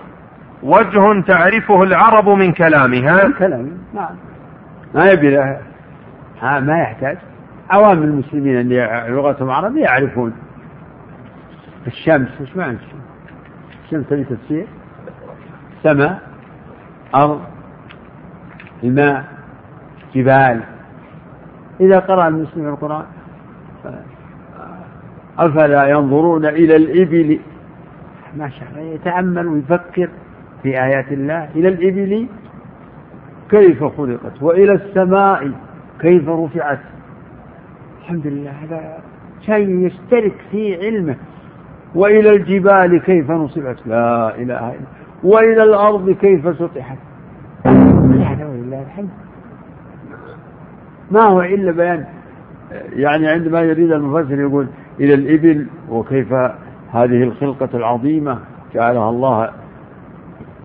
وجه تعرفه العرب من كلامها.
من كلام نعم. ما يبي ما يحتاج. عوام المسلمين اللي لغتهم عربية يعرفون. الشمس وش معنى الشمس؟ الشمس هذه تفسير؟ سماء أرض الماء جبال. إذا قرأ المسلم القرآن أفلا ينظرون إلى الإبل؟ ما شاء الله يتأمل ويفكر في آيات الله. إلى الإبل؟ كيف خلقت؟ وإلى السماء؟ كيف رفعت؟ الحمد لله هذا شيء يشترك في علمه. وإلى الجبال كيف نصبت؟ لا إله إلا وإلى الأرض كيف سطحت؟ ولله الحمد. ما هو إلا بيان. يعني عندما يريد المفسر يقول إلى الإبل وكيف هذه الخلقة العظيمة جعلها الله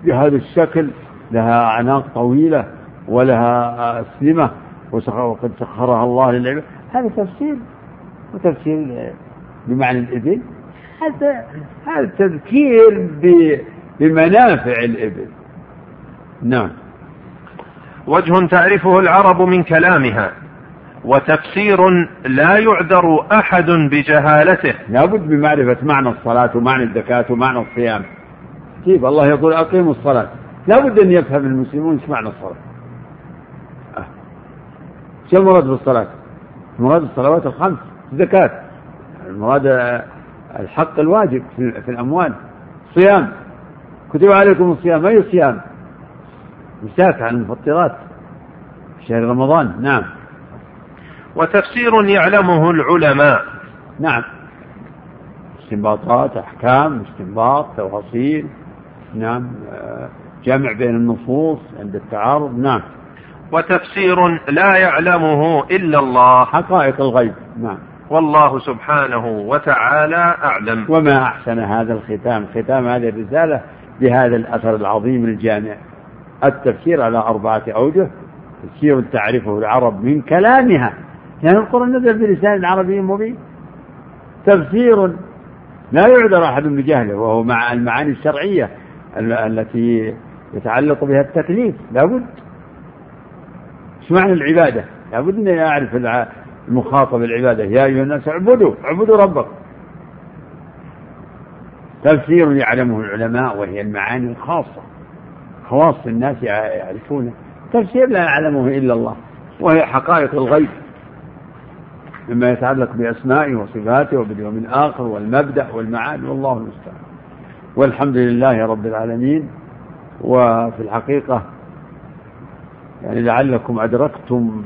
بهذا الشكل لها أعناق طويلة ولها أسلمة وقد سخرها الله للعباد هذا تفسير وتفسير بمعنى الإبل. هذا هذا تذكير بمنافع الإبل. نعم.
وجه تعرفه العرب من كلامها. وتفسير لا يعذر أحد بجهالته.
لابد بمعرفة معنى الصلاة ومعنى الزكاة ومعنى الصيام. كيف؟ الله يقول أقيموا الصلاة. لابد أن يفهم المسلمون إيش معنى الصلاة. أه. شو المراد بالصلاة؟ المراد الصلوات الخمس الزكاة. المراد الحق الواجب في الأموال. صيام. كتب عليكم الصيام. أي صيام؟ مساك عن المفطرات. شهر رمضان. نعم.
وتفسير يعلمه العلماء.
نعم. استنباطات أحكام استنباط تفاصيل. نعم. جمع بين النصوص عند التعارض. نعم.
وتفسير لا يعلمه إلا الله.
حقائق الغيب. نعم.
والله سبحانه وتعالى أعلم.
وما أحسن هذا الختام؟ ختام هذه الرسالة بهذا الأثر العظيم الجامع. التفسير على أربعة أوجه. تفسير تعرفه العرب من كلامها. يعني القرآن نزل بلسان عربي مبين. تفسير لا يعذر أحد بجهله وهو مع المعاني الشرعية التي يتعلق بها التكليف. لابد. إيش معنى العبادة؟ لابد أن يعرف المخاطب العبادة. يا أيها الناس اعبدوا اعبدوا ربكم. تفسير يعلمه العلماء وهي المعاني الخاصة. خواص الناس يعرفونه. تفسير لا يعلمه إلا الله وهي حقائق الغيب. مما يتعلق بأسمائه وصفاته وباليوم الآخر والمبدأ والمعاد والله المستعان. والحمد لله رب العالمين. وفي الحقيقة يعني لعلكم أدركتم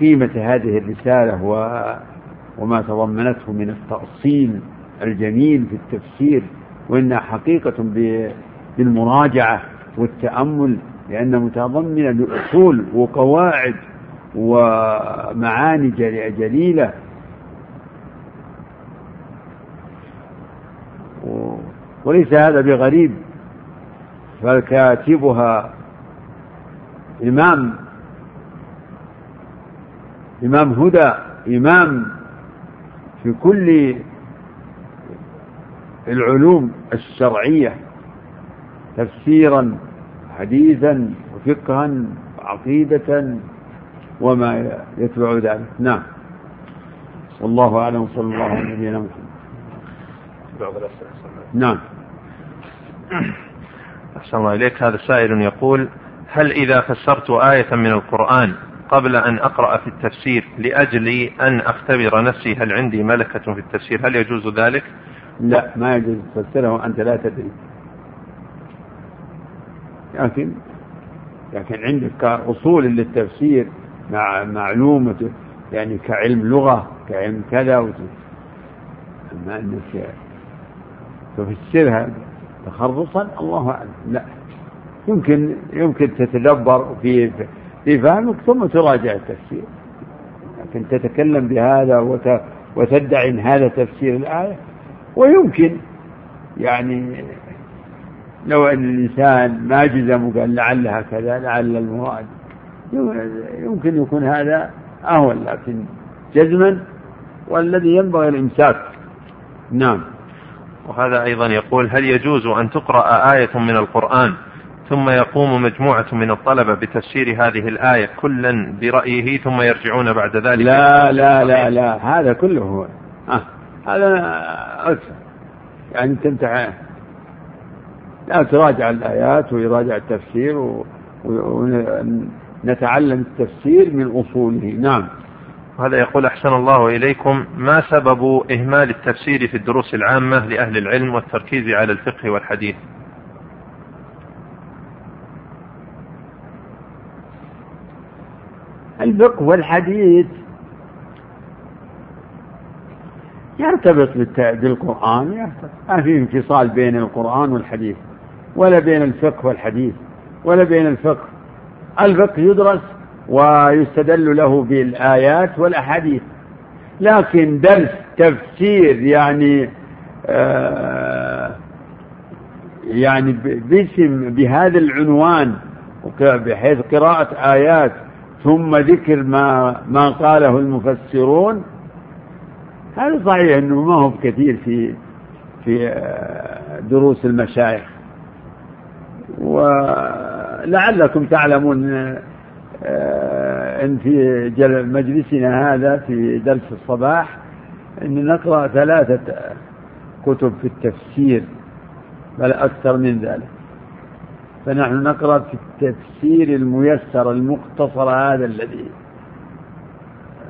قيمة هذه الرسالة و وما تضمنته من التأصيل الجميل في التفسير وإنها حقيقة بالمراجعة والتأمل لأن متضمنة لأصول وقواعد ومعاني جليلة وليس هذا بغريب فكاتبها إمام إمام هدى إمام في كل العلوم الشرعية تفسيرا حديثا وفقها وعقيدة وما يتبع ذلك. نعم. والله أعلم. وصلى الله على نبينا محمد. نعم.
أحسن الله إليك. هذا سائل يقول هل إذا فسرت آية من القرآن قبل أن أقرأ في التفسير لأجل أن أختبر نفسي هل عندي ملكة في التفسير؟ هل يجوز ذلك؟
لا ما يجوز تفسرها وأنت لا تدري. لكن لكن عندك أصول للتفسير مع معلومة يعني كعلم لغة كعلم كذا أما أنك تفسرها تخرصا الله أعلم. لا. يمكن يمكن تتدبر في في فهمك ثم تراجع التفسير. لكن تتكلم بهذا وتدعي إن هذا تفسير الآية. ويمكن يعني لو أن الإنسان ما جزم وقال لعلها كذا لعل المراد يمكن يكون هذا أهون لكن جزما والذي ينبغي الإمساك. نعم.
وهذا أيضا يقول هل يجوز أن تقرأ آية من القرآن ثم يقوم مجموعة من الطلبة بتفسير هذه الآية كلا برأيه ثم يرجعون بعد ذلك؟
لا لا لا لا هذا كله هو. آه. هذا أكثر. يعني تمتع لا تراجع الآيات ويراجع التفسير ونتعلم التفسير من أصوله. نعم.
هذا يقول أحسن الله إليكم ما سبب إهمال التفسير في الدروس العامة لأهل العلم والتركيز على الفقه والحديث؟
الفقه والحديث يرتبط بالقرآن يرتبط. ما في انفصال بين القرآن والحديث ولا بين الفقه والحديث ولا بين الفقه الفقه يدرس ويستدل له بالآيات والأحاديث. لكن درس تفسير يعني آه يعني باسم بهذا العنوان بحيث قراءة آيات ثم ذكر ما ما قاله المفسرون هذا صحيح إنه ما هو كثير في في آه، دروس المشايخ. ولعلكم تعلمون آه، إن في مجلسنا هذا في درس الصباح إن نقرأ ثلاثة كتب في التفسير بل أكثر من ذلك. فنحن نقرأ في التفسير الميسر المختصر هذا الذي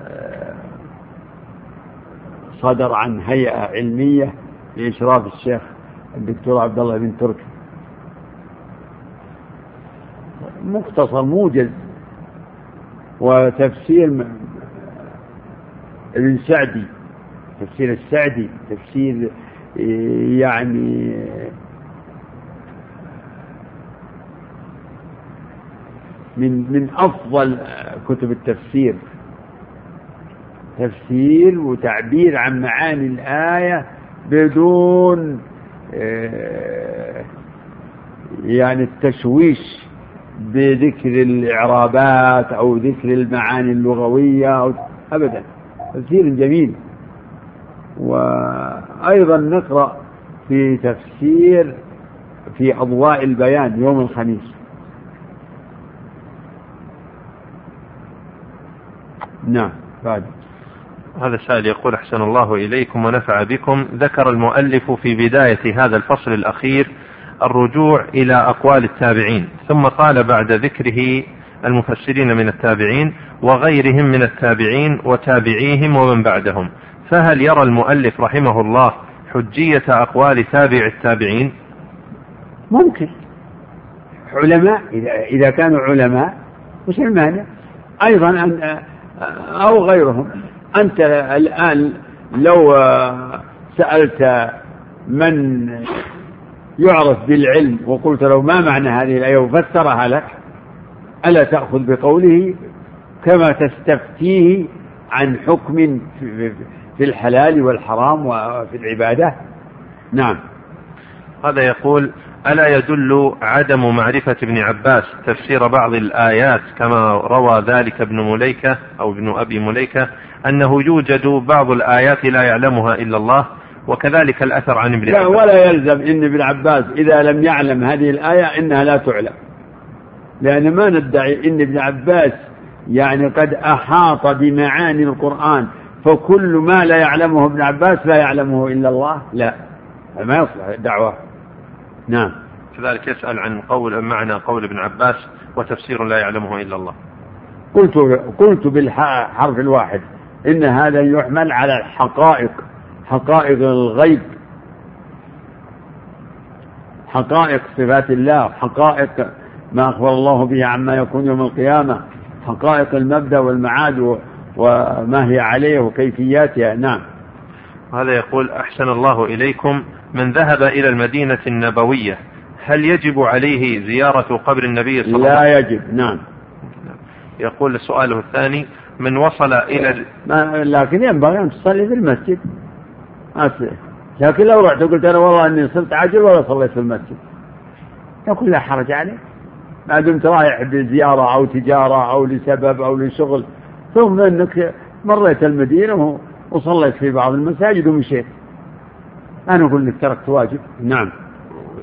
آه، صدر عن هيئة علمية لإشراف الشيخ الدكتور عبد الله بن تركي. مختصر موجز. وتفسير ابن سعدي تفسير السعدي تفسير يعني من من أفضل كتب التفسير. تفسير وتعبير عن معاني الآية بدون آه، يعني التشويش. بذكر الإعرابات أو ذكر المعاني اللغوية أو أبدا. تفسير جميل. وأيضا نقرأ في تفسير في أضواء البيان يوم الخميس. نعم بعد.
هذا سائل يقول أحسن الله إليكم ونفع بكم. ذكر المؤلف في بداية هذا الفصل الأخير الرجوع إلى أقوال التابعين ثم قال بعد ذكره المفسرين من التابعين وغيرهم من التابعين وتابعيهم ومن بعدهم. فهل يرى المؤلف رحمه الله حجية أقوال تابع التابعين؟
ممكن. علماء إذا, كانوا علماء وش المانع أيضا أن أو غيرهم. أنت الآن لو سألت من يعرف بالعلم وقلت له ما معنى هذه الآية وفسرها لك. ألا تأخذ بقوله كما تستفتيه عن حكم في الحلال والحرام وفي العبادة؟ نعم.
هذا يقول ألا يدل عدم معرفة ابن عباس تفسير بعض الآيات كما روى ذلك ابن مليكة أو ابن أبي مليكة أنه يوجد بعض الآيات لا يعلمها إلا الله وكذلك الأثر عن ابن
لا عباس. ولا يلزم إن ابن عباس إذا لم يعلم هذه الآية إنها لا تعلم. لأن ما ندعي إن ابن عباس يعني قد أحاط بمعاني القرآن فكل ما لا يعلمه ابن عباس لا يعلمه إلا الله؟ لا. ما يصلح الدعوة. نعم.
كذلك يسأل عن قول معنى قول ابن عباس وتفسير لا يعلمه إلا الله.
قلت قلت بالحرف الواحد إن هذا يحمل على الحقائق. حقائق الغيب حقائق صفات الله حقائق ما أخبر الله به عما يكون يوم القيامة حقائق المبدأ والمعاد وما هي عليه وكيفياتها. نعم.
هذا يقول أحسن الله إليكم من ذهب إلى المدينة النبوية. هل يجب عليه زيارة قبر النبي صلى الله عليه
وسلم؟ لا يجب. نعم.
يقول سؤاله الثاني من وصل إلى
لكن ينبغي أن تصلي في المسجد. لكن لو رحت وقلت أنا والله أني صرت عجل ولا صليت في المسجد. يقول لا حرج عليه. ما دمت رايح بزيارة أو تجارة أو لسبب أو لشغل. ثم أنك مريت المدينة وصليت في بعض المساجد ومشيت. أنا أقول لك تركت واجب. نعم.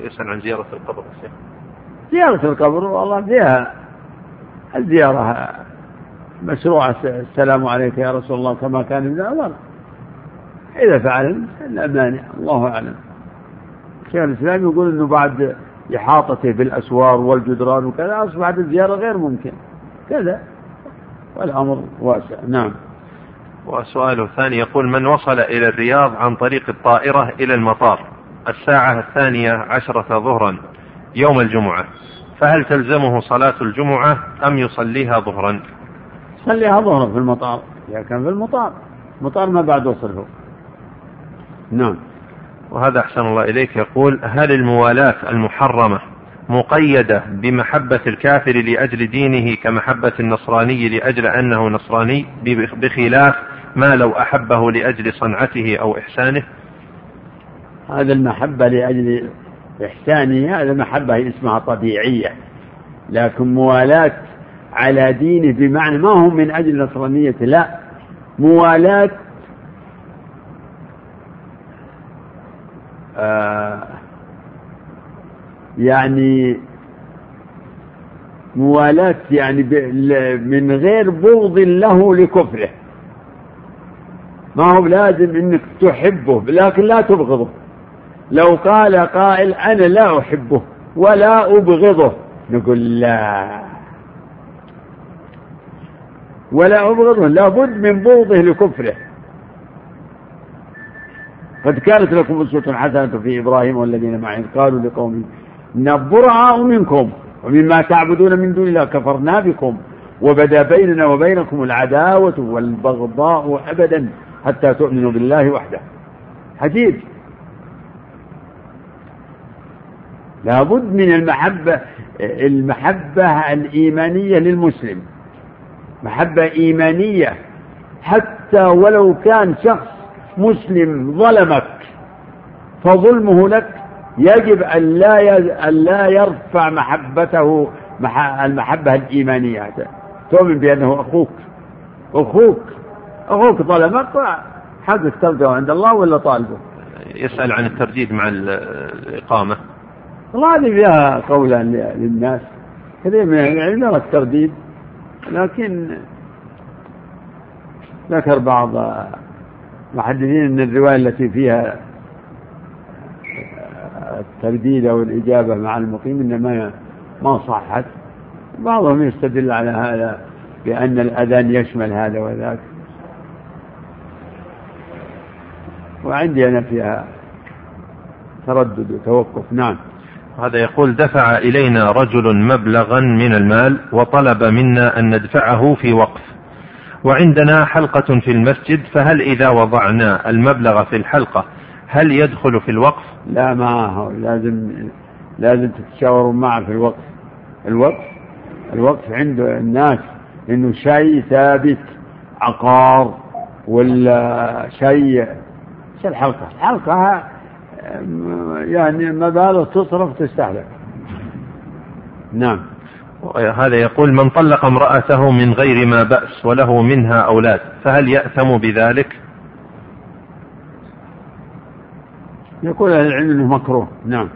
يسأل عن زيارة القبر الشيخ
زيارة القبر والله فيها الزيارة مشروعة السلام عليك يا رسول الله كما كان ابن عمر إذا فعل لا مانع الله أعلم. شيخ الإسلام يقول أنه بعد إحاطته بالأسوار والجدران وكذا أصبحت الزيارة غير ممكن. كذا. والأمر واسع. نعم.
وسؤاله الثاني يقول من وصل إلى الرياض عن طريق الطائرة إلى المطار الساعة الثانية عشرة ظهرا يوم الجمعة فهل تلزمه صلاة الجمعة أم يصليها ظهرا؟
صليها ظهرا في المطار إذا كان في المطار. المطار ما بعد وصله. نعم.
وهذا أحسن الله إليك. يقول هل الموالاة المحرمة مقيدة بمحبة الكافر لأجل دينه كمحبة النصراني لأجل أنه نصراني بخلاف ما لو أحبه لأجل صنعته أو إحسانه؟
هذا المحبة لأجل إحسانه هذا محبة اسمها طبيعية. لكن موالاة على دينه بمعنى ما هو من أجل نصرانيته؟ لا. موالاة آه يعني موالاة يعني من غير بغض له لكفره. ما هو لازم إنك تحبه لكن لا تبغضه. لو قال قائل أنا لا أحبه ولا أبغضه نقول لا. ولا أبغضه لابد من بغضه لكفره. قد كانت لكم أسوة حسنة في إبراهيم والذين معه قالوا لقومهم إنا براء منكم ومما تعبدون من دون الله كفرنا بكم وبدا بيننا وبينكم العداوة والبغضاء أبدا حتى تؤمنوا بالله وحده. حديث. لابد من المحبة المحبة الإيمانية للمسلم. محبة إيمانية حتى ولو كان شخص مسلم ظلمك فظلمه لك يجب أن لا أن لا يرفع محبته المحبة الإيمانية. تؤمن بأنه أخوك أخوك أخوك ظلمك حقك ترجعه عند الله ولا طالبه؟
يسأل عن الترديد مع الإقامة.
والله هذه فيها قولا للناس. كثير من العلم يرى الترديد لكن ذكر بعض المحدثين أن الرواية التي فيها الترديد أو الإجابة مع المقيم إنما ما صحت. بعضهم يستدل على هذا بأن الأذان يشمل هذا وذاك. وعندي أنا فيها تردد وتوقف. نعم.
هذا يقول دفع إلينا رجل مبلغا من المال وطلب منا أن ندفعه في وقف. وعندنا حلقة في المسجد فهل إذا وضعنا المبلغ في الحلقة هل يدخل في الوقف؟
لا ما هو لازم لازم تتشاوروا معه في الوقف الوقف الوقف عند الناس إنه شيء ثابت عقار ولا شيء إيش الحلقة؟ الحلقة يعني مبالغ تصرف تستهلك نعم
هذا يقول من طلق امرأته من غير ما بأس وله منها أولاد فهل يأثم بذلك؟
يقول أهل العلم أنه مكروه. نعم.